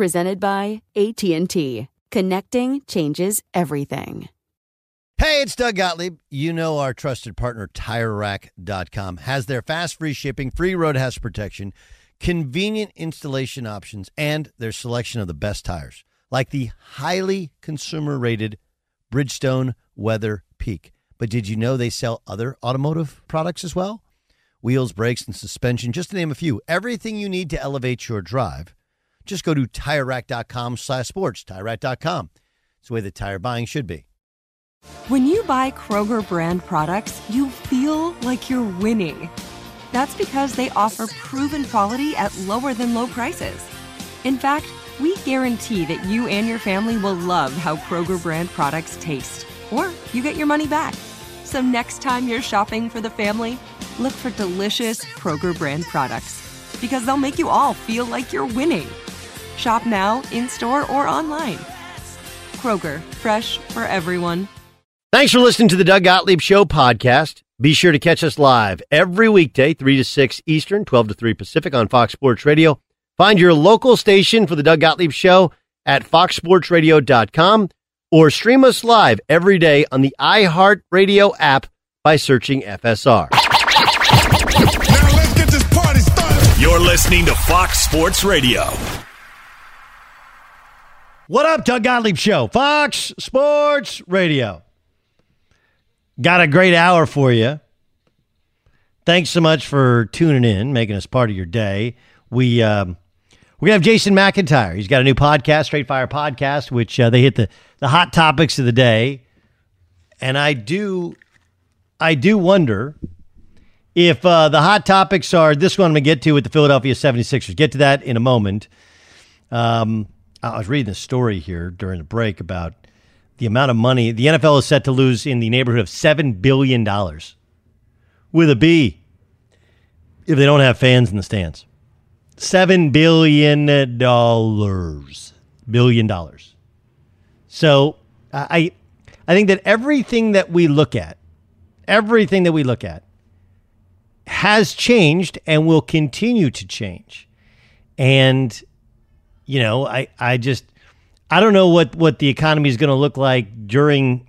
Presented by AT&T. Connecting changes everything. Hey, it's Doug Gottlieb. You know our trusted partner, TireRack.com, has their fast free shipping, free road hazard protection, convenient installation options, and their selection of the best tires, like the highly consumer rated Bridgestone Weather Peak. But did you know they sell other automotive products as well? Wheels, brakes, and suspension, just to name a few. Everything you need to elevate your drive. Just go to TireRack.com slash sports, TireRack.com. It's the way that tire buying should be. When you buy Kroger brand products, you feel like you're winning. That's because they offer proven quality at lower than low prices. In fact, we guarantee that you and your family will love how Kroger brand products taste, or you get your money back. So next time you're shopping for the family, look for delicious Kroger brand products because they'll make you all feel like you're winning. Shop now, in store, or online. Kroger, fresh for everyone. Thanks for listening to the Doug Gottlieb Show podcast. Be sure to catch us live every weekday, 3 to 6 Eastern, 12 to 3 Pacific on Fox Sports Radio. Find your local station for the Doug Gottlieb Show at foxsportsradio.com or stream us live every day on the iHeartRadio app by searching FSR. You're listening to Fox Sports Radio. What up, Doug Gottlieb Show? Fox Sports Radio. Got a great hour for you. Thanks so much for tuning in, making us part of your day. We um, we're gonna have Jason McIntyre. He's got a new podcast, Straight Fire Podcast, which uh, they hit the the hot topics of the day, and I do I do wonder if uh, the hot topics are this one I'm gonna get to with the Philadelphia 76ers. Get to that in a moment. Um, I was reading a story here during the break about the amount of money the NFL is set to lose in the neighborhood of seven billion dollars with a B if they don't have fans in the stands. Seven billion dollars, billion dollars. So I, I think that everything that we look at, everything that we look at, has changed and will continue to change, and you know, I, I just I don't know what what the economy is going to look like during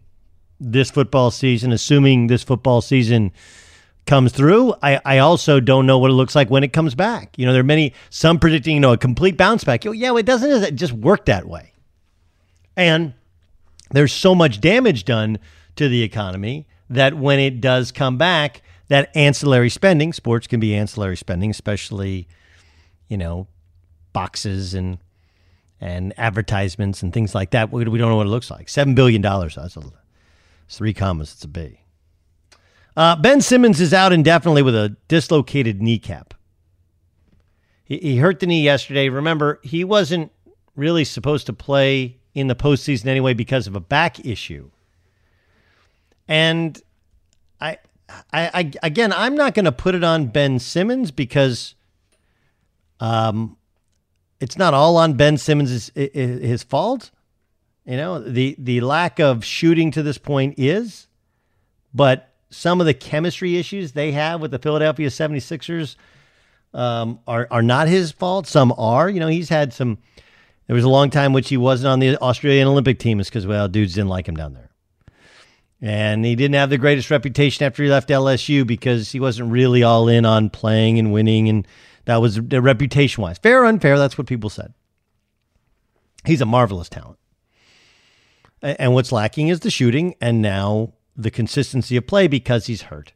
this football season, assuming this football season comes through. I, I also don't know what it looks like when it comes back. You know, there are many some predicting, you know, a complete bounce back. You know, Yeah, it doesn't it just work that way. And there's so much damage done to the economy that when it does come back, that ancillary spending, sports can be ancillary spending, especially, you know, boxes and and advertisements and things like that. We, don't know what it looks like. Seven billion dollars. That's a, three commas. It's a B. Uh, ben Simmons is out indefinitely with a dislocated kneecap. He, he hurt the knee yesterday. Remember, he wasn't really supposed to play in the postseason anyway because of a back issue. And I, I, I again, I'm not going to put it on Ben Simmons because, um, it's not all on Ben Simmons' his fault. You know, the the lack of shooting to this point is, but some of the chemistry issues they have with the Philadelphia 76ers um, are are not his fault. Some are. You know, he's had some There was a long time which he wasn't on the Australian Olympic team, is because well, dudes didn't like him down there, and he didn't have the greatest reputation after he left LSU because he wasn't really all in on playing and winning, and that was reputation wise. Fair or unfair, that's what people said. He's a marvelous talent. And what's lacking is the shooting and now the consistency of play because he's hurt.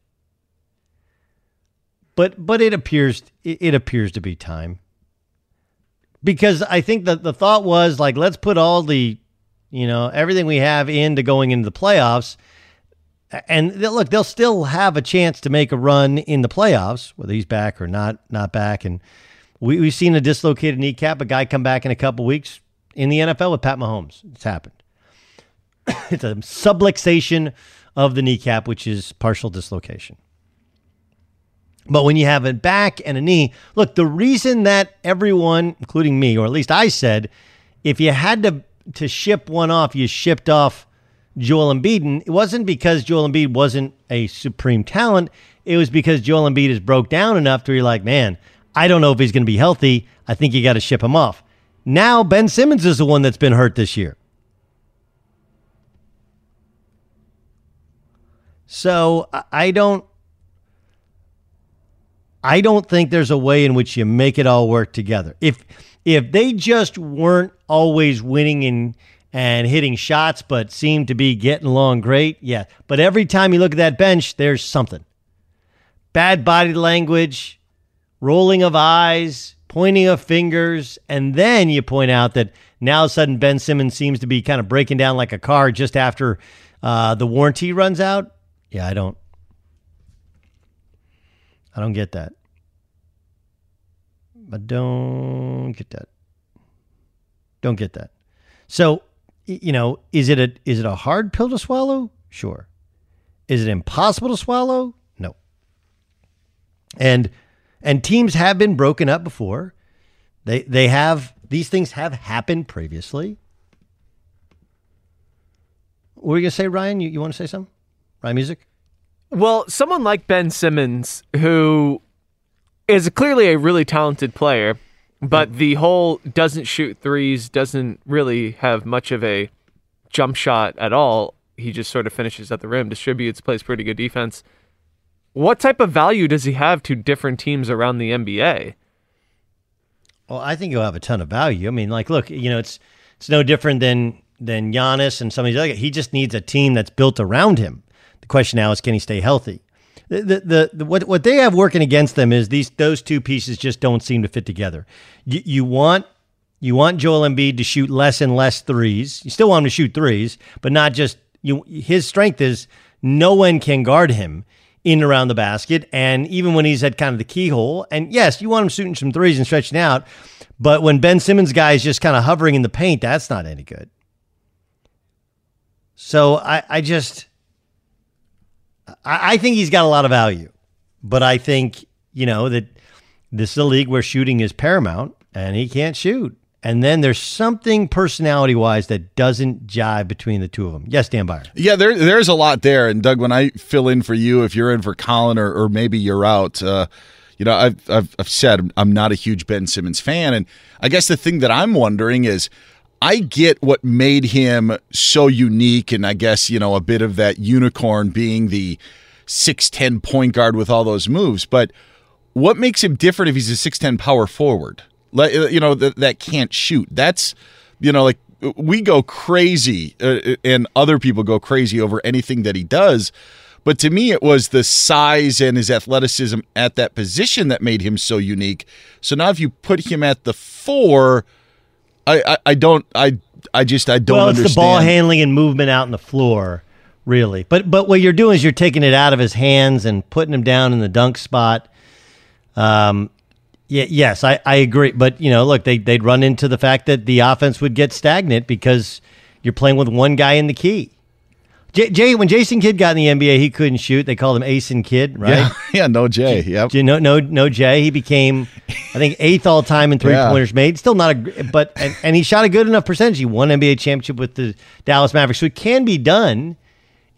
But but it appears it appears to be time. Because I think that the thought was like let's put all the you know everything we have into going into the playoffs and look they'll still have a chance to make a run in the playoffs whether he's back or not not back. And we, we've seen a dislocated kneecap a guy come back in a couple weeks in the NFL with Pat Mahomes. It's happened. It's a subluxation of the kneecap, which is partial dislocation. But when you have a back and a knee, look, the reason that everyone, including me, or at least I said, if you had to to ship one off, you shipped off Joel Embiid. It wasn't because Joel Embiid wasn't a supreme talent. It was because Joel Embiid is broke down enough to be like, man, I don't know if he's going to be healthy. I think you got to ship him off. Now Ben Simmons is the one that's been hurt this year. So I don't I don't think there's a way in which you make it all work together. If if they just weren't always winning and and hitting shots, but seemed to be getting along great, yeah. But every time you look at that bench, there's something. Bad body language, rolling of eyes, pointing of fingers, and then you point out that now all of a sudden Ben Simmons seems to be kind of breaking down like a car just after uh, the warranty runs out. Yeah, I don't. I don't get that. I don't get that. Don't get that. So, you know, is it a is it a hard pill to swallow? Sure. Is it impossible to swallow? No. And and teams have been broken up before. They they have these things have happened previously. What were you gonna say, Ryan? You, you want to say something? Ryan Music? Well, someone like Ben Simmons, who is clearly a really talented player, but the whole doesn't shoot threes, doesn't really have much of a jump shot at all. He just sort of finishes at the rim, distributes, plays pretty good defense. What type of value does he have to different teams around the NBA? Well, I think he'll have a ton of value. I mean, like, look, you know, it's it's no different than than Giannis and some of these other. He just needs a team that's built around him. The question now is, can he stay healthy? The, the, the, what what they have working against them is these those two pieces just don't seem to fit together. You, you want you want Joel Embiid to shoot less and less threes. You still want him to shoot threes, but not just you. His strength is no one can guard him in and around the basket, and even when he's at kind of the keyhole. And yes, you want him shooting some threes and stretching out, but when Ben Simmons guy is just kind of hovering in the paint, that's not any good. So I, I just I, I think he's got a lot of value, but I think you know that this is a league where shooting is paramount, and he can't shoot. And then there's something personality wise that doesn't jive between the two of them. Yes, Dan Beyer. Yeah, there, there's a lot there. And Doug, when I fill in for you, if you're in for Colin or, or maybe you're out, uh, you know, I've, I've, I've said I'm not a huge Ben Simmons fan. And I guess the thing that I'm wondering is I get what made him so unique, and I guess, you know, a bit of that unicorn being the 6'10 point guard with all those moves. But what makes him different if he's a 6'10 power forward? Uh, you know, that, that can't shoot. That's, you know, like uh, we go crazy, uh, uh, and other people go crazy over anything that he does. But to me, it was the size and his athleticism at that position that made him so unique. So now, if you put him at the four, I, I, I don't I I just I don't. Well, it's understand. the ball handling and movement out on the floor, really. But but what you're doing is you're taking it out of his hands and putting him down in the dunk spot. Um, yeah, yes, I, I agree. But you know, look, they they'd run into the fact that the offense would get stagnant because you're playing with one guy in the key. Jay, Jay, when Jason Kidd got in the NBA, he couldn't shoot. They called him Ace and Kidd, right? Yeah, yeah no Jay. Yep. No, no, no Jay. He became, I think, eighth all time in three Yeah. pointers made. Still not a, but and, and he shot a good enough percentage. He won NBA championship with the Dallas Mavericks, so it can be done.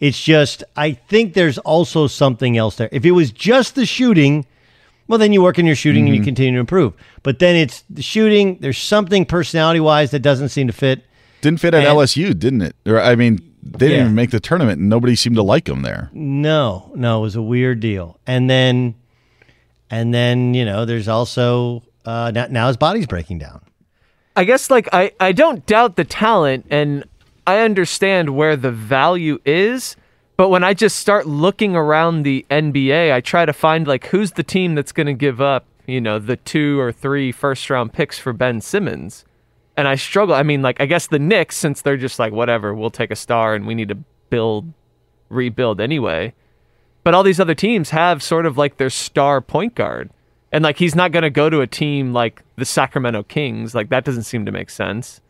It's just I think there's also something else there. If it was just the shooting, Well, then you work on your shooting and you mm-hmm. continue to improve. But then it's the shooting. There's something personality wise that doesn't seem to fit. Didn't fit at And- LSU, didn't it? Or I mean, they didn't Yeah. even make the tournament, and nobody seemed to like him there. No, no, it was a weird deal. And then, and then you know, there's also uh, now, now his body's breaking down. I guess like I, I don't doubt the talent and I understand where the value is, but when I just start looking around the NBA, I try to find like who's the team that's going to give up, you know, the two or three first round picks for Ben Simmons. And I struggle. I mean, like I guess the Knicks since they're just like whatever, we'll take a star and we need to build rebuild anyway. But all these other teams have sort of like their star point guard. And like he's not going to go to a team like the Sacramento Kings. Like that doesn't seem to make sense.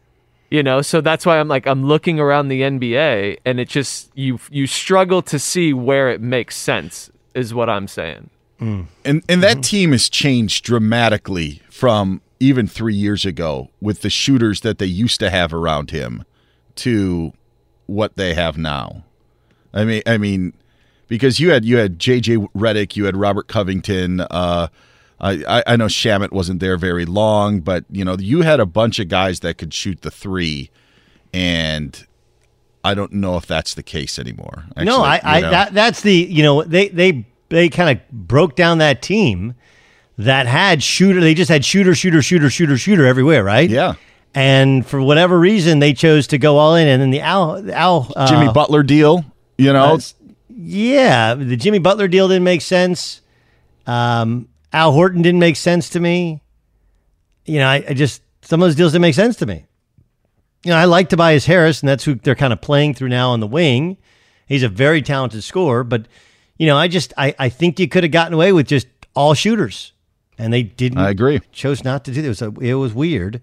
You know, so that's why I'm like I'm looking around the NBA and it just you you struggle to see where it makes sense is what I'm saying. Mm. And and that team has changed dramatically from even three years ago with the shooters that they used to have around him to what they have now. I mean, I mean, because you had you had JJ Redick, you had Robert Covington. Uh, I I- I know Shamet wasn't there very long, but you know you had a bunch of guys that could shoot the three, and I don't know if that's the case anymore. no, Actually, I, I you know. that that's the you know they they they kind of broke down that team that had shooter. They just had shooter, shooter, shooter, shooter, shooter everywhere, right? yeah. And for whatever reason, they chose to go all in, and then the Al Al uh, Jimmy Butler deal, you know, That's- yeah, the Jimmy Butler deal didn't make sense. Um, Al Horford didn't make sense to me. You know, I, I just some of those deals didn't make sense to me. You know, I like Tobias Harris, and that's who they're kind of playing through now on the wing. He's a very talented scorer, but you know, I just I, I think you could have gotten away with just all shooters, and they didn't. I agree. Chose not to do that. It was it was weird,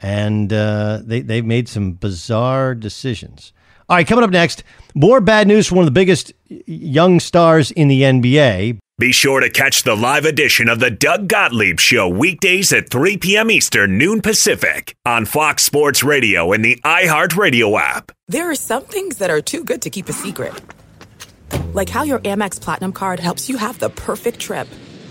and uh, they they made some bizarre decisions. All right, coming up next, more bad news from one of the biggest young stars in the NBA. Be sure to catch the live edition of the Doug Gottlieb Show weekdays at 3 p.m. Eastern, noon Pacific on Fox Sports Radio and the iHeartRadio app. There are some things that are too good to keep a secret. Like how your Amex Platinum card helps you have the perfect trip.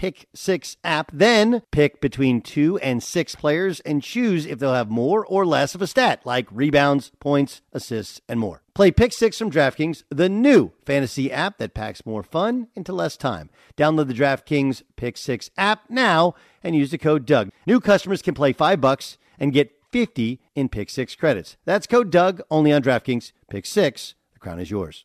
Pick 6 app, then pick between 2 and 6 players and choose if they'll have more or less of a stat like rebounds, points, assists, and more. Play Pick 6 from DraftKings, the new fantasy app that packs more fun into less time. Download the DraftKings Pick 6 app now and use the code Doug. New customers can play 5 bucks and get 50 in Pick 6 credits. That's code Doug only on DraftKings. Pick 6. The crown is yours.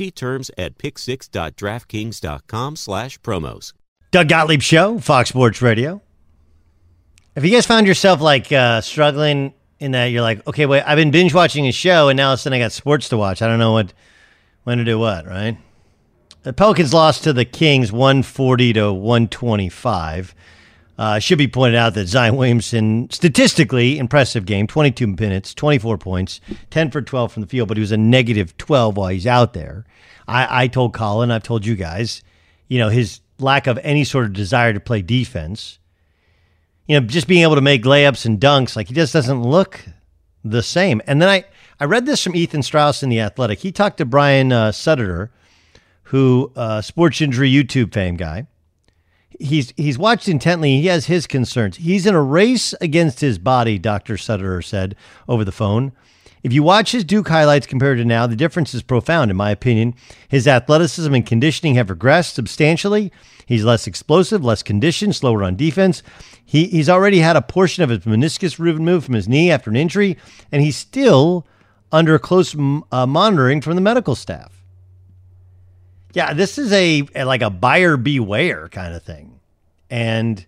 See terms at pick6.draftkings.com slash promos. Doug Gottlieb Show, Fox Sports Radio. If you guys found yourself like uh, struggling in that, you're like, okay, wait, I've been binge watching a show and now all of a sudden I got sports to watch. I don't know what when to do what, right? The Pelicans lost to the Kings 140 to 125. Uh, should be pointed out that Zion Williamson, statistically impressive game, 22 minutes, 24 points, 10 for 12 from the field, but he was a negative 12 while he's out there. I, I told Colin, I've told you guys, you know, his lack of any sort of desire to play defense, you know, just being able to make layups and dunks, like he just doesn't look the same. And then I, I read this from Ethan Strauss in The Athletic. He talked to Brian uh, Sutter, who, uh, sports injury YouTube fame guy he's he's watched intently. He has his concerns. He's in a race against his body, Dr. Sutter said over the phone. If you watch his Duke highlights compared to now, the difference is profound, in my opinion. His athleticism and conditioning have regressed substantially. He's less explosive, less conditioned, slower on defense. He, he's already had a portion of his meniscus removed from his knee after an injury, and he's still under close uh, monitoring from the medical staff. Yeah, this is a like a buyer beware kind of thing. And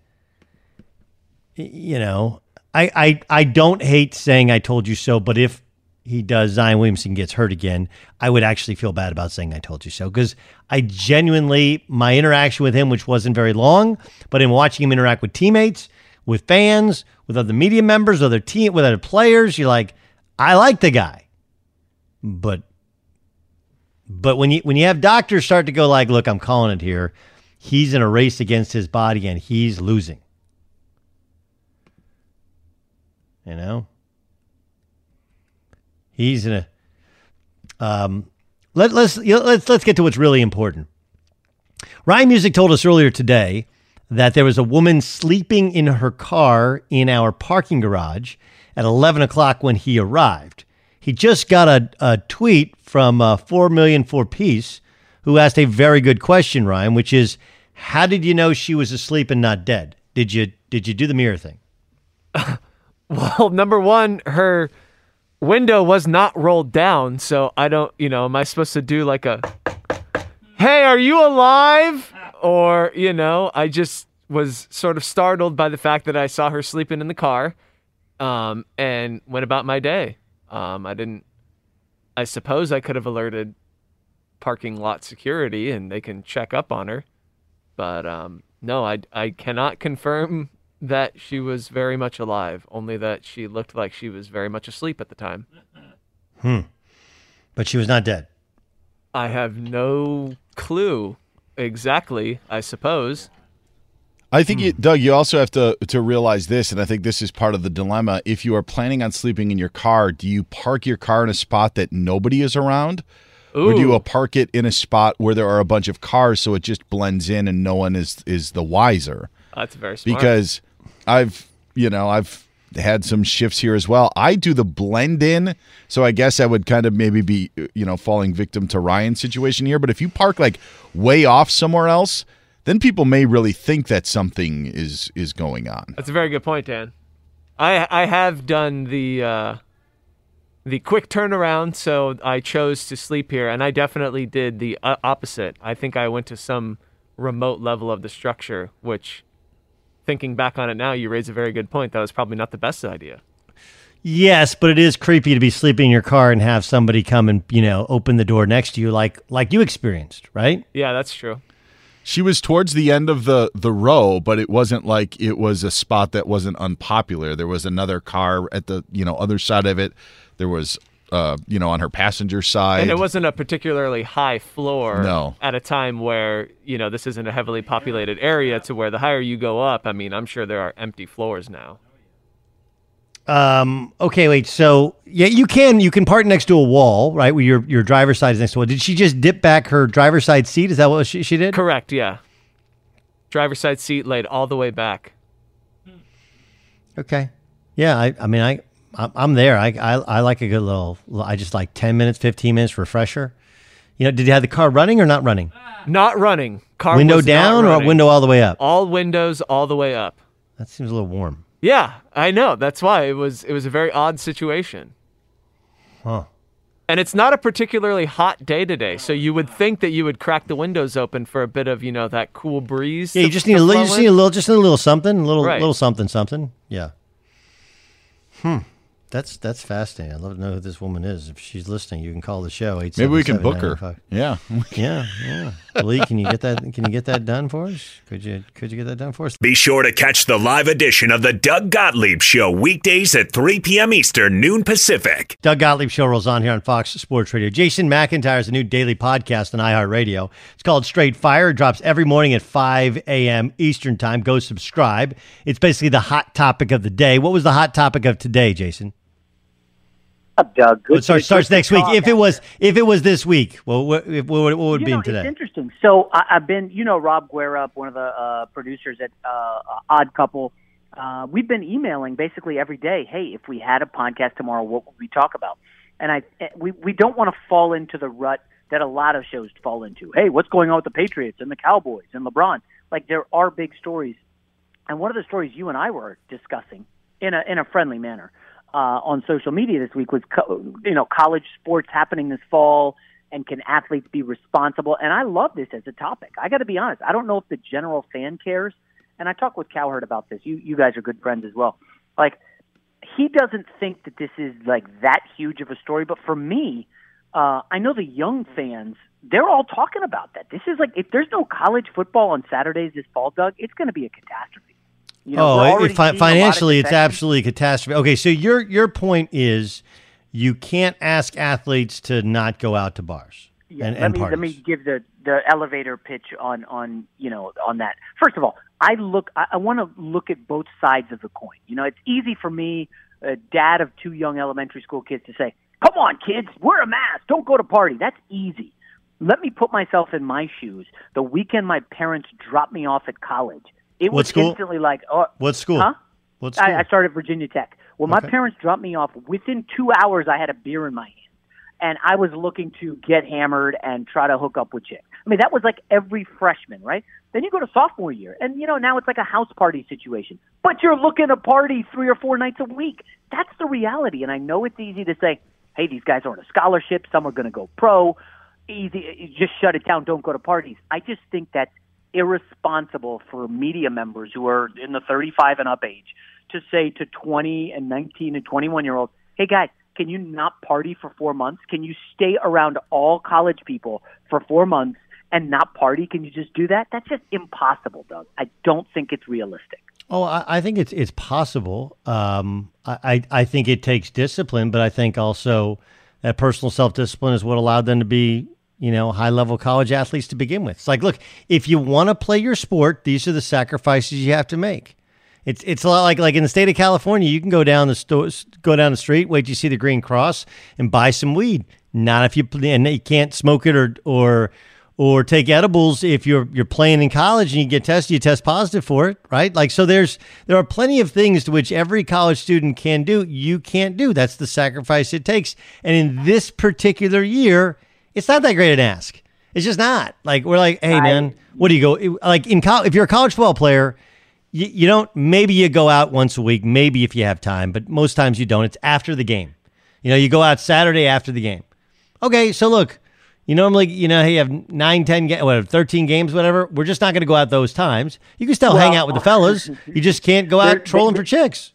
you know, I I I don't hate saying I told you so, but if he does Zion Williamson gets hurt again, I would actually feel bad about saying I told you so because I genuinely my interaction with him, which wasn't very long, but in watching him interact with teammates, with fans, with other media members, other team, with other players, you're like, I like the guy, but but when you when you have doctors start to go like, look, I'm calling it here, he's in a race against his body and he's losing. You know? He's in a um let, let's let's let's get to what's really important. Ryan Music told us earlier today that there was a woman sleeping in her car in our parking garage at 11 o'clock when he arrived. He just got a, a tweet from uh, 4 million for peace who asked a very good question, Ryan, which is how did you know she was asleep and not dead? Did you did you do the mirror thing? well, number one, her window was not rolled down, so I don't, you know, am I supposed to do like a Hey, are you alive? Or, you know, I just was sort of startled by the fact that I saw her sleeping in the car um, and went about my day. Um, I didn't. I suppose I could have alerted parking lot security and they can check up on her, but um, no, I I cannot confirm that she was very much alive. Only that she looked like she was very much asleep at the time. Hmm. But she was not dead. I have no clue exactly. I suppose. I think, you, hmm. Doug, you also have to to realize this, and I think this is part of the dilemma. If you are planning on sleeping in your car, do you park your car in a spot that nobody is around, Ooh. or do you park it in a spot where there are a bunch of cars, so it just blends in and no one is is the wiser? That's very smart. Because I've you know I've had some shifts here as well. I do the blend in, so I guess I would kind of maybe be you know falling victim to Ryan's situation here. But if you park like way off somewhere else then people may really think that something is is going on. That's a very good point, Dan. I I have done the uh, the quick turnaround, so I chose to sleep here, and I definitely did the uh, opposite. I think I went to some remote level of the structure, which, thinking back on it now, you raise a very good point. That was probably not the best idea. Yes, but it is creepy to be sleeping in your car and have somebody come and you know open the door next to you, like like you experienced, right? Yeah, that's true. She was towards the end of the the row, but it wasn't like it was a spot that wasn't unpopular. There was another car at the you know other side of it. There was uh, you know on her passenger side, And it wasn't a particularly high floor No. at a time where, you know, this isn't a heavily populated area to where the higher you go up, I mean, I'm sure there are empty floors now. Um. Okay. Wait. So yeah, you can you can park next to a wall, right? Where your your driver's side is next to a wall. Did she just dip back her driver's side seat? Is that what she, she did? Correct, yeah. Driver's side seat laid all the way back. Okay. Yeah. I. I mean, I. I'm there. I, I. I like a good little. I just like ten minutes, fifteen minutes refresher. You know, did you have the car running or not running? Not running. Car window down or window all the way up? All windows all the way up. That seems a little warm. Yeah, I know. That's why it was it was a very odd situation. Huh. And it's not a particularly hot day today, so you would think that you would crack the windows open for a bit of, you know, that cool breeze. Yeah. You just need a little. You just need a little. Just a little something. A little. Right. Little something. Something. Yeah. Hmm. That's that's fascinating. I'd love to know who this woman is. If she's listening, you can call the show. Maybe we can book her. Yeah. yeah, yeah. Lee, can you get that? Can you get that done for us? Could you? Could you get that done for us? Be sure to catch the live edition of the Doug Gottlieb Show weekdays at 3 p.m. Eastern, noon Pacific. Doug Gottlieb Show rolls on here on Fox Sports Radio. Jason McIntyre is a new daily podcast on iHeartRadio. It's called Straight Fire. It drops every morning at 5 a.m. Eastern Time. Go subscribe. It's basically the hot topic of the day. What was the hot topic of today, Jason? Up, Doug. Good Well, starts, starts next week. If it was, if it was this week, well, what, what, what would you be today? It's interesting. So I, I've been, you know, Rob Guerra, one of the uh, producers at uh, Odd Couple. Uh, we've been emailing basically every day. Hey, if we had a podcast tomorrow, what would we talk about? And I, eh, we we don't want to fall into the rut that a lot of shows fall into. Hey, what's going on with the Patriots and the Cowboys and LeBron? Like there are big stories, and one of the stories you and I were discussing in a in a friendly manner uh, on social media this week was co- you know college sports happening this fall and can athletes be responsible and I love this as a topic. I got to be honest, I don't know if the general fan cares and I talked with Cowherd about this. You you guys are good friends as well. Like he doesn't think that this is like that huge of a story, but for me, uh, I know the young fans. They're all talking about that. This is like if there's no college football on Saturdays this fall, Doug, it's going to be a catastrophe. You know, oh, it- fi- seeing a lot of financially, it's absolutely a catastrophe. Okay, so your your point is you can't ask athletes to not go out to bars Yeah, and, let and me parties. let me give the the elevator pitch on on you know on that. First of all, I look I, I want to look at both sides of the coin. You know, it's easy for me, a dad of two young elementary school kids, to say, "Come on, kids, wear a mask, don't go to party." That's easy. Let me put myself in my shoes. The weekend my parents dropped me off at college, it What was school? instantly like, "Oh, What school? Huh? What school? I, I started at Virginia Tech. Well, my Okay. parents dropped me off. Within two hours, I had a beer in my hand, and I was looking to get hammered and try to hook up with chicks. I mean, that was like every freshman, right? Then you go to sophomore year, and you know now it's like a house party situation. But you're looking to party three or four nights a week. That's the reality, and I know it's easy to say, "Hey, these guys are on a scholarship. Some are going to go pro." Easy, just shut it down. Don't go to parties. I just think that's irresponsible for media members who are in the 35 and up age to say to 20 and 19 and 21 year olds, hey guys, can you not party for four months? Can you stay around all college people for four months and not party? Can you just do that? That's just impossible, Doug. I don't think it's realistic. Oh, I, I think it's it's possible. Um, I, I I think it takes discipline, but I think also that personal self discipline is what allowed them to be, you know, high level college athletes to begin with. It's like, look, if you want to play your sport, these are the sacrifices you have to make. It's it's a lot like like in the state of California, you can go down the store, go down the street, wait you see the green cross, and buy some weed. Not if you and you can't smoke it or or or take edibles if you're you're playing in college and you get tested, you test positive for it, right? Like so, there's there are plenty of things to which every college student can do. You can't do. That's the sacrifice it takes. And in this particular year, it's not that great an ask. It's just not. Like we're like, hey man, what do you go like in college? If you're a college football player you, you don't maybe you go out once a week maybe if you have time but most times you don't. It's after the game. You know you go out saturday after the game. Okay so look you normally you know you have 9 10 ga- whatever 13 games whatever. We're just not going to go out those times. You can still hang out with the fellas. You just can't go out trolling for chicks.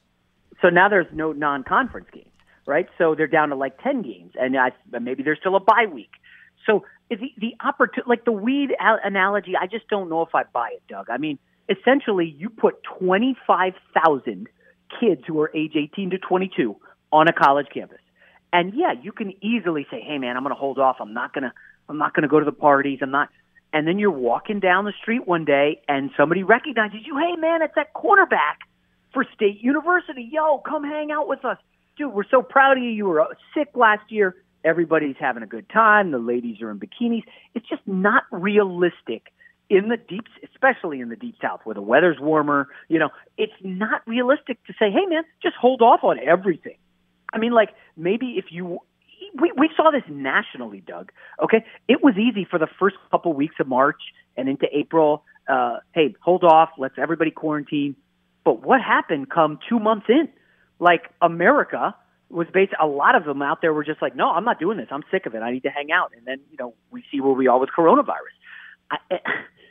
So now there's no non-conference games, right? So they're down to like ten games, and I, maybe there's still a bye week. So the the opportunity, like the weed al- analogy, I just don't know if I buy it, Doug. I mean, essentially, you put twenty five thousand kids who are age eighteen to twenty two on a college campus, and yeah, you can easily say, "Hey, man, I'm going to hold off. I'm not going to. I'm not going to go to the parties. I'm not." And then you're walking down the street one day, and somebody recognizes you. Hey, man, it's that cornerback for State University. Yo, come hang out with us, dude. We're so proud of you. You were sick last year. Everybody's having a good time. The ladies are in bikinis. It's just not realistic in the deep, especially in the deep south where the weather's warmer. You know, it's not realistic to say, "Hey, man, just hold off on everything." I mean, like maybe if you we, we saw this nationally, Doug. Okay, it was easy for the first couple weeks of March and into April. Uh, hey, hold off. Let's everybody quarantine. But what happened come two months in? Like America was based. A lot of them out there were just like, no, I'm not doing this. I'm sick of it. I need to hang out. And then you know we see where we are with coronavirus. I, eh,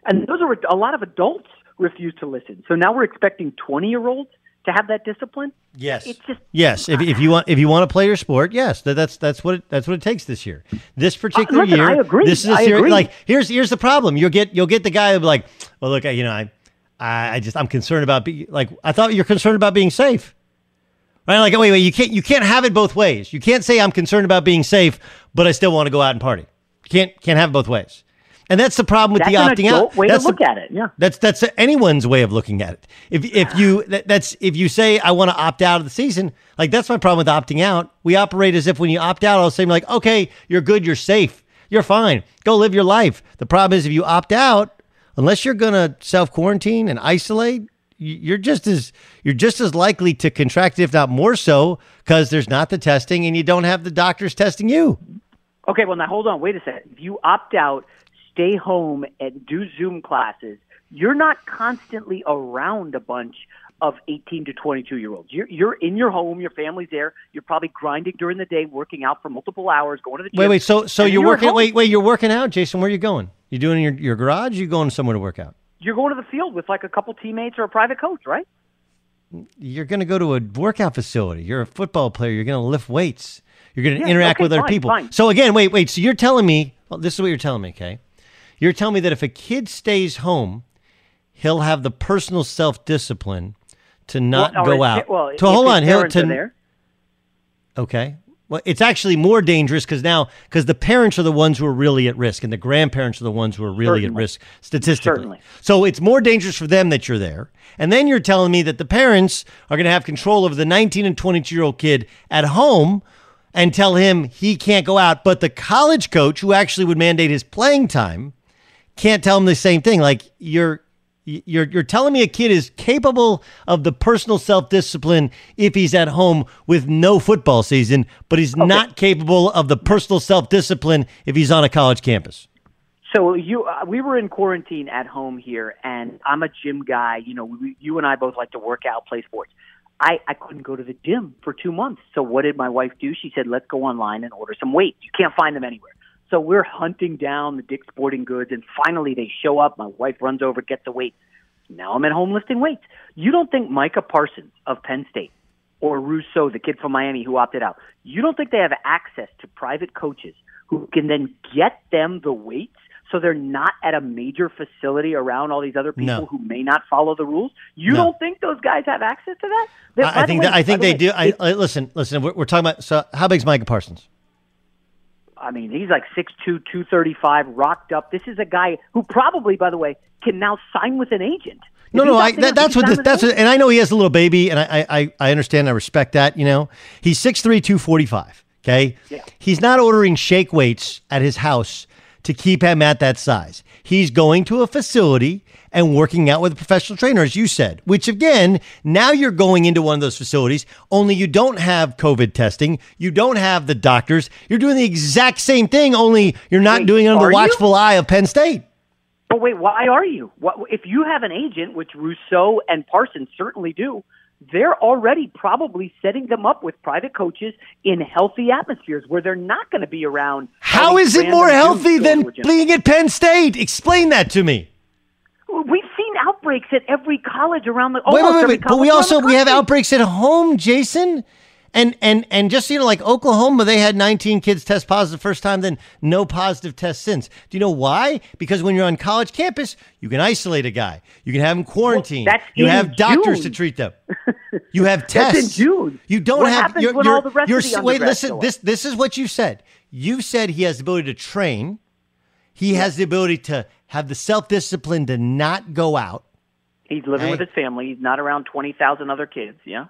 and those are a lot of adults refuse to listen. So now we're expecting 20 year olds to have that discipline. Yes. It's just Yes, if, if you want if you want to play your sport, yes, that, that's that's what it, that's what it takes this year. This uh, particular listen, year, I agree. this is a I series. agree. Like here's here's the problem. You'll get you'll get the guy who'll be like, well, look, I, you know, I I I just I'm concerned about be, like I thought you're concerned about being safe. Right? Like wait wait you can't you can't have it both ways. You can't say I'm concerned about being safe, but I still want to go out and party. Can't can't have it both ways. And that's the problem with that's the opting out. way that's to the- look at it. Yeah. that's that's anyone's way of looking at it. If if you that, that's if you say I want to opt out of the season, like that's my problem with opting out. We operate as if when you opt out, I'll say like, okay, you're good, you're safe, you're fine, go live your life. The problem is if you opt out, unless you're gonna self quarantine and isolate, you're just as you're just as likely to contract, if not more so, because there's not the testing and you don't have the doctors testing you. Okay, well now hold on, wait a second. If you opt out, stay home and do Zoom classes, you're not constantly around a bunch of 18 to 22 year olds. You're you're in your home, your family's there. You're probably grinding during the day, working out for multiple hours, going to the gym. Wait, wait. So, so then you're working? Wait, wait. You're working out, Jason. Where are you going? You doing in your, your garage? You going somewhere to work out? You're going to the field with like a couple teammates or a private coach, right? You're going to go to a workout facility. You're a football player. You're going to lift weights. You're going to Yeah, interact okay, with other fine, people. fine. So again, wait, wait. So you're telling me? Well, this is what you're telling me, okay? You're telling me that if a kid stays home, he'll have the personal self discipline to not Well, go out. Well, to hold on, he'll to there. Okay. Well, it's actually more dangerous because now because the parents are the ones who are really at risk, and the grandparents are the ones who are really at risk statistically. Certainly. So it's more dangerous for them that you're there, and then you're telling me that the parents are going to have control over the 19 and 22 year old kid at home and tell him he can't go out, but the college coach who actually would mandate his playing time can't tell him the same thing. Like you're you're you're telling me a kid is capable of the personal self-discipline if he's at home with no football season, but he's not capable of the personal self-discipline if he's on a college campus. So you, uh, we were in quarantine at home here, and I'm a gym guy. You know, we, you and I both like to work out, play sports. I, I couldn't go to the gym for two months. So what did my wife do? She said, "Let's go online and order some weights. You can't find them anywhere." So we're hunting down the Dick's Sporting Goods, and finally they show up. My wife runs over, gets the weights. Now I'm at home lifting weights. You don't think Micah Parsons of Penn State or Rousseau, the kid from Miami who opted out, you don't think they have access to private coaches who can then get them the weights so they're not at a major facility around all these other people No. who may not follow the rules? You No. don't think those guys have access to that? I, I think way- that, I think they do. I, I- listen, listen. We're, we're talking about. So, how big's Micah Parsons? I mean, he's like 6'2", 235, rocked up. This is a guy who probably, by the way, can now sign with an agent. No, If no, I, that, that's what this, that's what, and I know he has a little baby, and I, I, I understand, I respect that. You know, he's 6'3", 245, Okay, Yeah. he's not ordering shake weights at his house to keep him at that size. He's going to a facility and working out with a professional trainer, as you said. Which again, now you're going into one of those facilities. Only you don't have COVID testing. You don't have the doctors. You're doing the exact same thing. Only you're not Wait, doing it under the you? watchful eye of Penn State. But wait, why are you? What, if you have an agent, which Rousseau and Parsons certainly do, they're already probably setting them up with private coaches in healthy atmospheres where they're not going to be around. How is it more healthy than being at Penn State? Explain that to me. We've seen outbreaks at every college around the. Wait, wait, wait, wait. But we also we have outbreaks at home, Jason. And and and just you know, like Oklahoma, they had 19 kids test positive the positive first time, then no positive tests since. Do you know why? Because when you're on college campus, you can isolate a guy, you can have him quarantined, that's you have doctors to treat them. You have tests in June. You don't What have. you're, when you're, all the rest you're, of the wait, listen. This this is what you said. You said he has the ability to train. He has the ability to have the self discipline to not go out. He's living Hey. with his family. He's not around twenty thousand other kids. Yeah.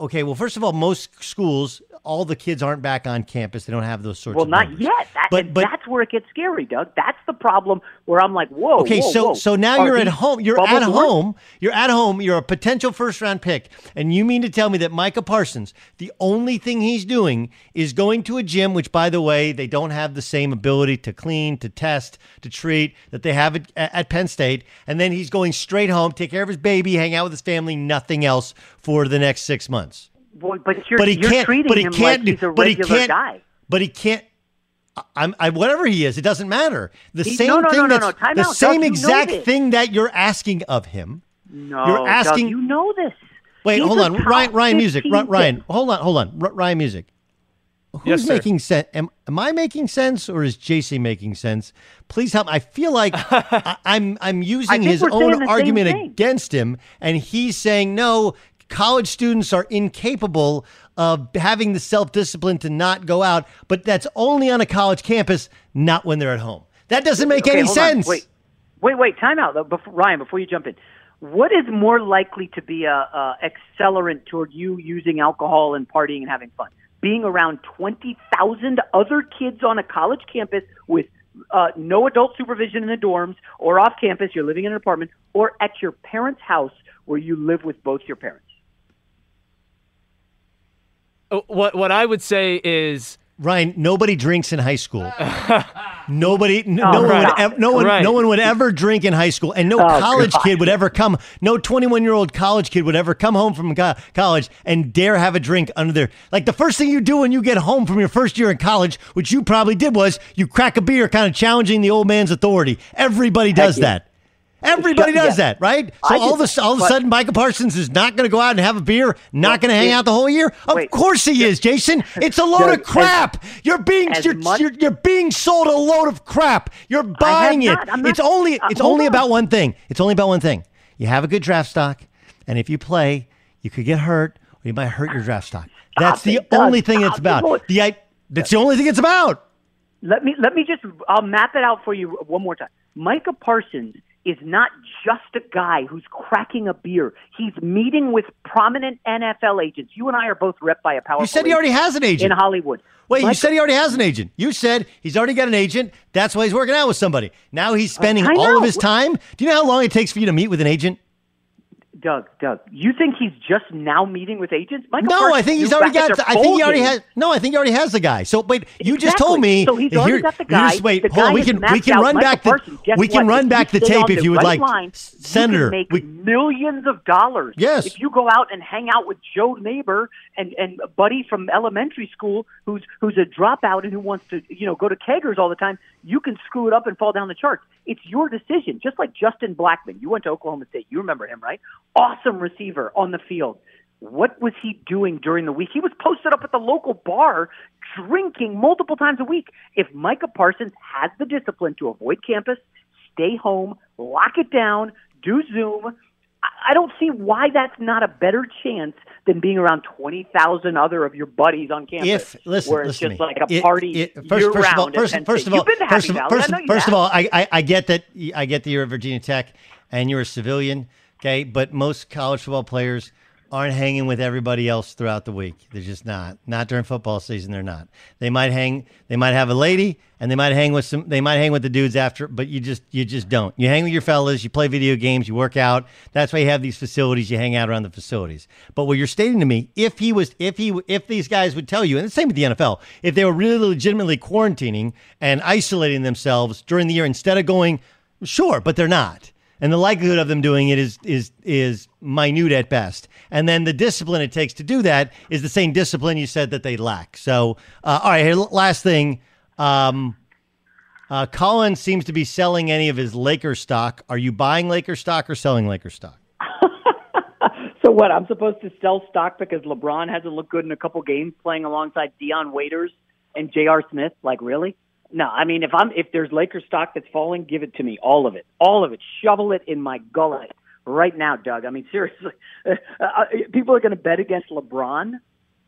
Okay, well, first of all, most schools, all the kids aren't back on campus. They don't have those sorts Well, of not numbers. yet. That, But- but- that's where it gets scary, Doug. That's the problem. Where I'm like, whoa. Okay, whoa, so whoa. so now Are you're at home. You're at home. You're at home. You're a potential first round pick, and you mean to tell me that Micah Parsons, the only thing he's doing is going to a gym, which, by the way, they don't have the same ability to clean, to test, to treat that they have at, at Penn State, and then he's going straight home, take care of his baby, hang out with his family, nothing else for the next six months. Boy, but you're, but he you're can't. treating But he him can't. like do- he's a but he regular can't. guy. But he can't. I- I'm I, whatever he is. It doesn't matter. The He- same no, no, thing. no, no, that's, no. Time the out, same You know exact thing that you're asking of him. No, You're asking- Doug, you know this. Wait, He's hold on. Ryan, Ryan Music. 15 Ri- Ryan, hold on, hold on. R- Ryan Music. Who's Yes, making sense? Am, am I making sense or is JC making sense? Please help. I feel like I, I'm I'm using his own argument against him, and he's saying no. College students are incapable of having the self discipline to not go out, but that's only on a college campus, not when they're at home. That doesn't make Okay, any on. sense. Wait, wait, wait. Time out, though. Before, Ryan, before you jump in, what is more likely to be a, a accelerant toward you using alcohol and partying and having fun? Being around twenty thousand other kids on a college campus with uh, no adult supervision in the dorms, or off campus, you're living in an apartment, or at your parents' house where you live with both your parents. Uh, What what I would say is Ryan, nobody drinks in high school. nobody, n- Oh, no one, would ev- no one, Right. no one would ever drink in high school, and no Oh, college God. kid would ever come. No twenty-one-year-old college kid would ever come home from co- college and dare have a drink under their. Like the first thing you do when you get home from your first year in college, which you probably did, was you crack a beer, kind of challenging the old man's authority. Everybody does yeah. that. Everybody does yeah. that, right? So I all of a, all of a sudden, Micah Parsons is not going to go out and have a beer, not going to hang it- out the whole year. Of wait. course he is, Jason. It's a load Doug, of crap. you're being you're, much- you're you're being sold a load of crap. You're buying it. not. It's only uh, it's hold only on. about one thing. It's only about one thing. You have a good draft stock, and if you play, you could get hurt, or you might hurt your draft stock. That's the it, only thing it's about. The I, that's the only thing it's about. Let me let me just I'll map it out for you one more time. Micah Parsons is not just a guy who's cracking a beer. He's meeting with prominent NFL agents. You and I are both rep by a powerful. You said he already has an agent. in Hollywood. Wait, you said he already has an agent. You said he's already got an agent. That's why he's working out with somebody. Now he's spending Uh, all of his time. Do you know how long it takes for you to meet with an agent? Doug, Doug, you think he's just now meeting with agents? Michael No, Parsons I think he's already got. their I think he already has. No, I think he already has the guy. So, wait, you just told me. So he's already here- got the guy. just- wait, The hold on. guy We has can we can run back the Parsons. We can what? run If back the tape if the you would right like, line, Senator. Make we, millions of dollars. Yes. If you go out and hang out with Joe Neighbor and and a buddy from elementary school who's who's a dropout and who wants to you know go to keggers all the time, you can screw it up and fall down the charts. It's your decision. Just like Justin Blackmon, you went to Oklahoma State. You remember him, right? Awesome receiver on the field. What was he doing during the week? He was posted up at the local bar drinking multiple times a week. If Micah Parsons has the discipline to avoid campus, stay home, lock it down, do Zoom, I- don't see why that's not a better chance than being around 20,000 other of your buddies on campus. if listen, where it's listen just like a It- party it- year first, first of all, round first, first of all, You've been to first Valley. first, I know you first of all, I, I I get that I get that you're at Virginia Tech and you're a civilian, okay, but most college football players aren't hanging with everybody else throughout the week. They're just not. Not during football season. They're not. They might hang. They might have a lady, and they might hang with some. They might hang with the dudes after, but you just you just don't. You hang with your fellas. You play video games. You work out. That's why you have these facilities. You hang out around the facilities. But what you're stating to me, if he was, if he, if these guys would tell you, and the same with the NFL, if they were really legitimately quarantining and isolating themselves during the year instead of going, sure, but they're not and the likelihood of them doing it is is is minute at best. And then the discipline it takes to do that is the same discipline you said that they lack. So, uh, all right, here, last thing. Um, Uh, Colin seems to be selling any of his Laker stock. Are you buying Laker stock or selling Laker stock? So what? I'm supposed to sell stock because LeBron hasn't looked good in a couple games playing alongside Dion Waiters and J.R. Smith? Like really? No. I mean, if I'm if there's Lakers stock that's falling, give it to me, all of it, all of it. Shovel it in my gullet right now, Doug. I mean, seriously, uh, uh, people are going to bet against LeBron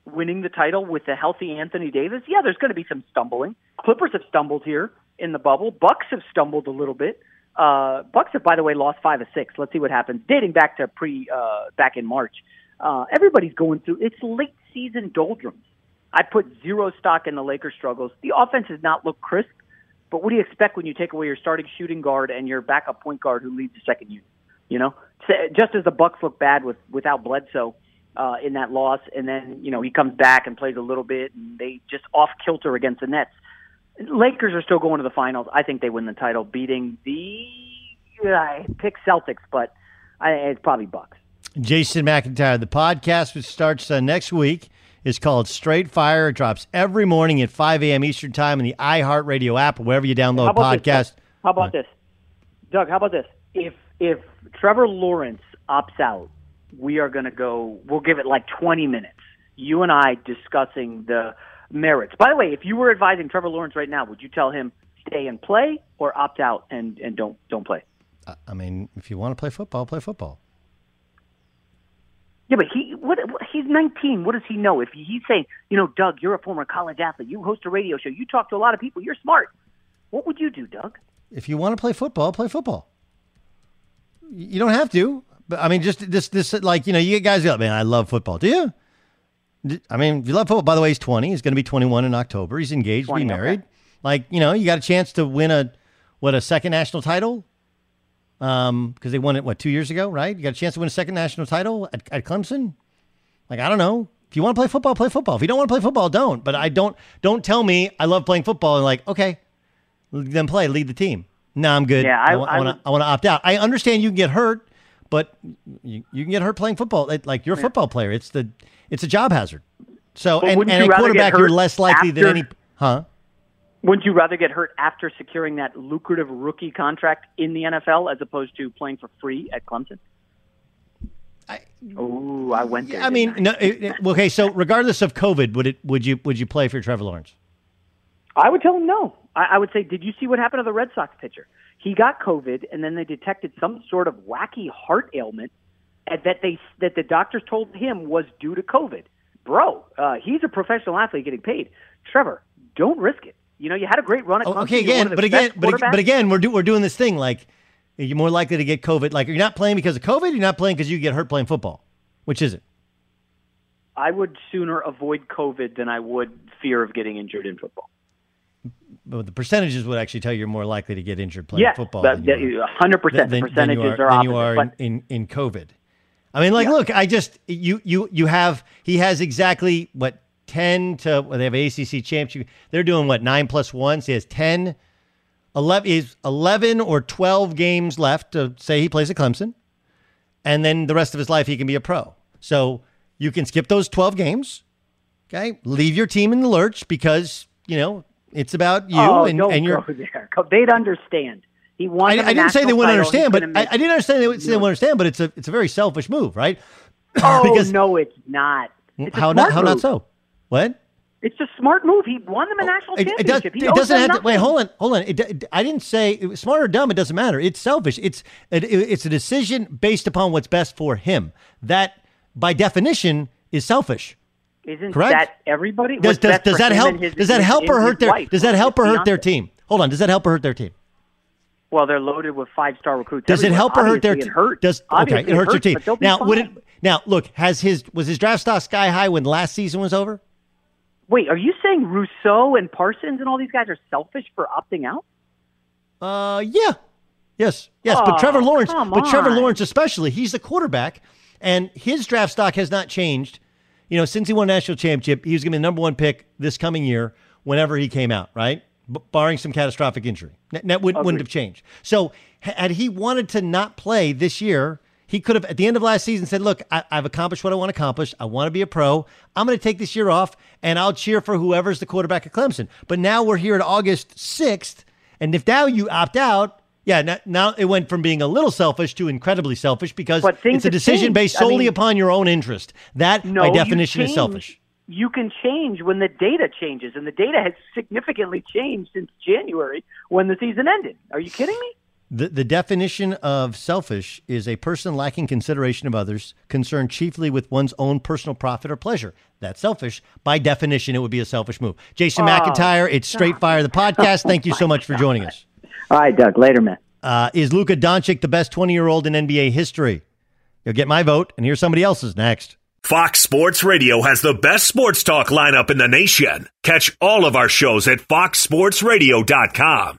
winning the title with a healthy Anthony Davis. Yeah, there's going to be some stumbling. Clippers have stumbled here in the bubble. Bucks have stumbled a little bit. Uh, Bucks have, by the way, lost five of six. Let's see what happens. Dating back to pre, uh, back in March. Uh, everybody's going through. It's late season doldrums. I put zero stock in the Lakers' struggles. The offense does not look crisp, but what do you expect when you take away your starting shooting guard and your backup point guard who leads the second unit? You know, just as the Bucks look bad with without Bledsoe uh, in that loss, and then you know he comes back and plays a little bit, and they just off kilter against the Nets. Lakers are still going to the finals. I think they win the title, beating the I pick Celtics, but I, it's probably Bucks. Jason McIntyre, the podcast, which starts uh, next week, is called Straight Fire. It drops every morning at 5 a.m. Eastern Time in the iHeartRadio app wherever you download podcasts. How about this, Doug? How about this? If if Trevor Lawrence opts out, we are going to go. We'll give it like 20 minutes. You and I discussing the merits. By the way, if you were advising Trevor Lawrence right now, would you tell him stay and play or opt out and, and don't don't play? I mean, if you want to play football, play football. Yeah, but he what, what he's 19. What does he know? If he's saying, you know, Doug, you're a former college athlete. You host a radio show. You talk to a lot of people. You're smart. What would you do, Doug? If you want to play football, play football. You don't have to. But I mean, just this, this, like you know, you get guys go, man, I love football. Do you? I mean, if you love football, by the way, he's 20. He's going to be 21 in October. He's engaged, 20, be married. Okay. Like, you know, you got a chance to win a, what, a second national title? Um, because they won it, what, two years ago, right? You got a chance to win a second national title at, at Clemson? Like, I don't know. If you want to play football, play football. If you don't want to play football, don't. But I don't, don't tell me I love playing football and like, okay, then play, lead the team. No, I'm good. Yeah, I, I, I want to, I want to opt out. I understand you can get hurt, but you, you can get hurt playing football. Like you're a football player. It's the, it's a job hazard. So and, and a quarterback, you're less likely after, than any, huh? Wouldn't you rather get hurt after securing that lucrative rookie contract in the NFL as opposed to playing for free at Clemson? I, oh, I went there. I mean, I? no. It, it, okay, so regardless of COVID, would it would you would you play for Trevor Lawrence? I would tell him no. I, I would say, did you see what happened to the Red Sox pitcher? He got COVID, and then they detected some sort of wacky heart ailment that they that the doctors told him was due to COVID bro, uh, he's a professional athlete getting paid. Trevor, don't risk it. You know, you had a great run at oh, Clemson. Oh, okay, again, but again, but, but again, we're do, we're doing this thing like you're more likely to get COVID. Like you're not playing because of COVID. You're not playing because you get hurt playing football. Which is it? I would sooner avoid COVID than I would fear of getting injured in football. But the percentages would actually tell you you're more likely to get injured playing yes, football. hundred percent. The percentages than you are, are, than you are in, in, in COVID. I mean, like, yeah. look, I just you you you have he has exactly what ten to well, they have ACC championship. They're doing what nine plus one. So he has 10, 11, is eleven or twelve games left to say he plays at Clemson, and then the rest of his life he can be a pro. So you can skip those twelve games. Okay, leave your team in the lurch because you know it's about you oh, and, don't and you're. Go there. They'd understand. He won. I, I didn't say they wouldn't understand, but I, I, didn't understand they, they wouldn't understand. But it's a it's a very selfish move, right? Oh because, no, it's not. It's how not how not so? What? It's a smart move. He won them a oh, national it, championship. It, does, it doesn't have to. Wait, hold on, hold on. It, I didn't say smart or dumb. It doesn't matter. It's selfish. It's it's a decision based upon what's best for him. That, by definition, is selfish. Isn't Correct? that everybody? Does, does, does that help? His, does that help his, or hurt their? wife, does that help or hurt their team? Hold on. Does that help or hurt their team? Well, they're loaded with five star recruits. Does it help or hurt their Obviously, team? It hurt. Does Obviously, okay? It hurts hurts, your team. Now, would it? Now, look. Has his was his draft stock sky high when last season was over? Wait, are you saying Rousseau and Parsons and all these guys are selfish for opting out? Uh, yeah, yes, yes. Oh, but Trevor Lawrence, but Trevor. Lawrence especially, he's the quarterback, and his draft stock has not changed. You know, since he won national championship, he was going to be the number one pick this coming year. Whenever he came out, right, B- barring some catastrophic injury, that, that would, wouldn't have changed. So, had he wanted to not play this year, he could have at the end of last season said, "Look, I, I've accomplished what I want to accomplish. I want to be a pro. I'm going to take this year off, and I'll cheer for whoever's the quarterback at Clemson." But now we're here at August sixth, And if now you opt out, yeah, now, now it went from being a little selfish to incredibly selfish because it's a decision changed. based I solely mean- upon your own interest. That, No, by definition, is selfish. You can change when the data changes, and the data has significantly changed since January when the season ended. Are you kidding me? The, the definition of selfish is a person lacking consideration of others, concerned chiefly with one's own personal profit or pleasure. That's selfish. By definition, it would be a selfish move. Jason Oh, McIntyre, it's Straight Fire, the podcast. Thank you so much for joining us. All right, Doug. Later, man. Uh, is Luka Doncic the best 20 year old in NBA history? You'll get my vote, and here's somebody else's next. Fox Sports Radio has the best sports talk lineup in the nation. Catch all of our shows at foxsportsradio.com.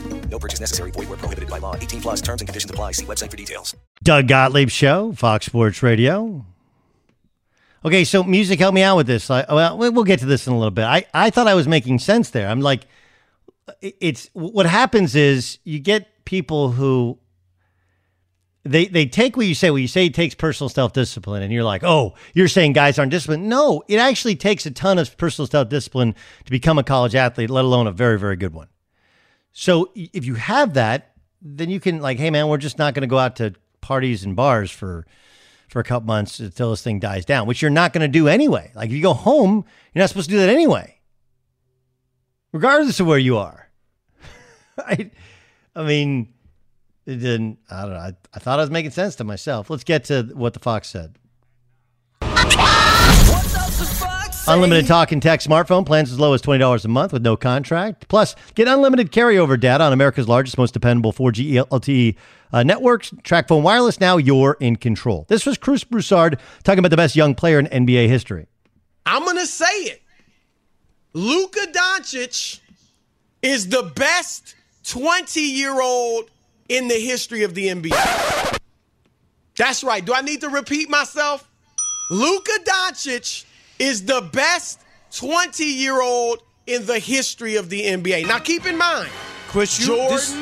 No purchase necessary. Void where prohibited by law. 18 plus terms and conditions apply. See website for details. Doug Gottlieb Show, Fox Sports Radio. Okay, so music, help me out with this. Like, well, we- we'll get to this in a little bit. I, I thought I was making sense there. I'm like, it's what happens is you get people who they they take what you say. What you say takes personal self discipline, and you're like, oh, you're saying guys aren't disciplined. No, it actually takes a ton of personal self discipline to become a college athlete, let alone a very very good one. So if you have that, then you can like, hey man, we're just not going to go out to parties and bars for for a couple months until this thing dies down, which you're not going to do anyway. Like if you go home, you're not supposed to do that anyway, regardless of where you are. right? I mean, it didn't. I don't know. I, I thought I was making sense to myself. Let's get to what the Fox said. Unlimited talk and text smartphone plans as low as $20 a month with no contract. Plus, get unlimited carryover data on America's largest, most dependable 4G LTE uh, networks. Tracfone Wireless, now you're in control. This was Chris Broussard talking about the best young player in NBA history. I'm gonna say it. Luka Doncic is the best 20 year old in the history of the NBA. That's right. Do I need to repeat myself? Luka Doncic is the best 20 year old in the history of the NBA. Now keep in mind, Chris, you- Jordan, this-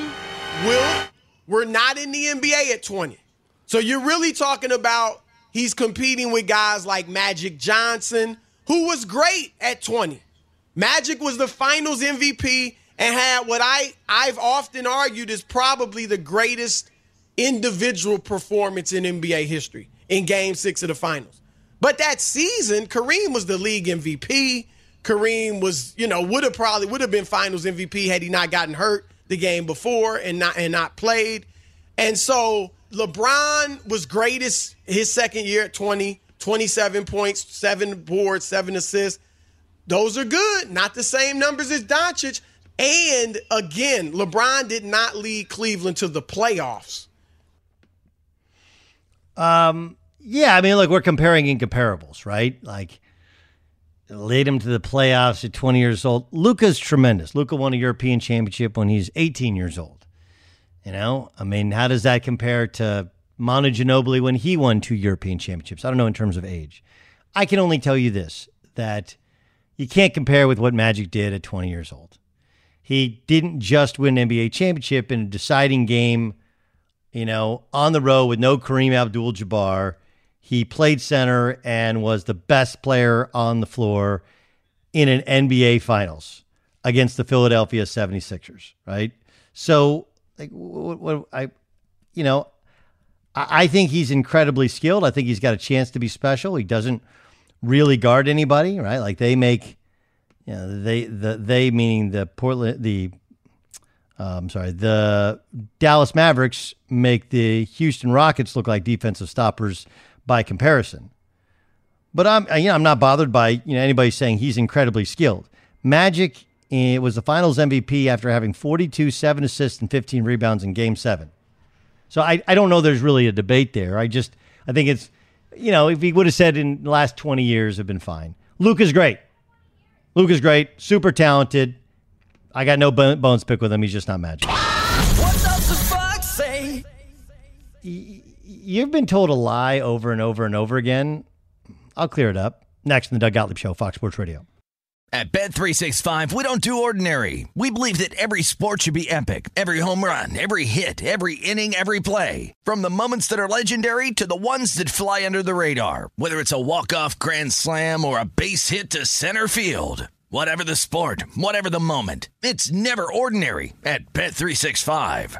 Will, we're not in the NBA at 20. So you're really talking about he's competing with guys like Magic Johnson, who was great at 20. Magic was the finals MVP and had what I I've often argued is probably the greatest individual performance in NBA history in game 6 of the finals. But that season, Kareem was the league MVP. Kareem was, you know, would have probably would have been finals MVP had he not gotten hurt the game before and not and not played. And so LeBron was greatest his second year at 20, 27 points, seven boards, seven assists. Those are good. Not the same numbers as Doncic. And again, LeBron did not lead Cleveland to the playoffs. Um, yeah, I mean, look, we're comparing incomparables, right? Like, lead him to the playoffs at 20 years old. Luka's tremendous. Luka won a European championship when he's 18 years old. You know, I mean, how does that compare to Manu Ginobili when he won two European championships? I don't know in terms of age. I can only tell you this that you can't compare with what Magic did at 20 years old. He didn't just win an NBA championship in a deciding game, you know, on the road with no Kareem Abdul Jabbar. He played center and was the best player on the floor in an NBA finals against the Philadelphia 76ers, right? So, like, what, what I, you know, I, I think he's incredibly skilled. I think he's got a chance to be special. He doesn't really guard anybody, right? Like they make, you know, they the they meaning the Portland the um, sorry, the Dallas Mavericks make the Houston Rockets look like defensive stoppers by comparison. But I'm you know I'm not bothered by you know anybody saying he's incredibly skilled. Magic eh, was the Finals MVP after having 42, seven assists, and 15 rebounds in Game Seven. So I I don't know there's really a debate there. I just I think it's you know if he would have said in the last 20 years have been fine. Luke is great. Luke is great, super talented. I got no bones pick with him. He's just not Magic. What does the fox say? You've been told a lie over and over and over again. I'll clear it up. Next in the Doug Gottlieb Show, Fox Sports Radio. At Bet365, we don't do ordinary. We believe that every sport should be epic. Every home run, every hit, every inning, every play. From the moments that are legendary to the ones that fly under the radar. Whether it's a walk-off grand slam or a base hit to center field. Whatever the sport, whatever the moment, it's never ordinary at Bet365.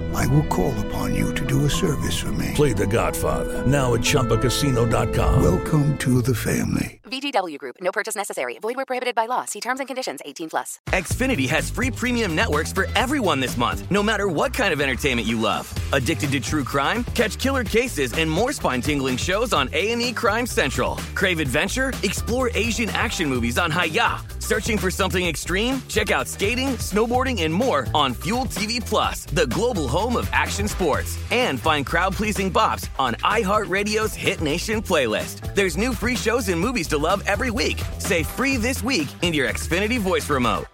I will call upon you to do a service for me. Play The Godfather now at ChumbaCasino.com. Welcome to the family. VGW Group. No purchase necessary. Void where prohibited by law. See terms and conditions. 18 plus. Xfinity has free premium networks for everyone this month, no matter what kind of entertainment you love. Addicted to true crime? Catch killer cases and more spine-tingling shows on A&E Crime Central. Crave adventure? Explore Asian action movies on Hi-YAH. Searching for something extreme? Check out skating, snowboarding, and more on Fuel TV Plus, the global home of action sports. And find crowd-pleasing bops on iHeartRadio's Hit Nation playlist. There's new free shows and movies to love every week. Say free this week in your Xfinity voice remote.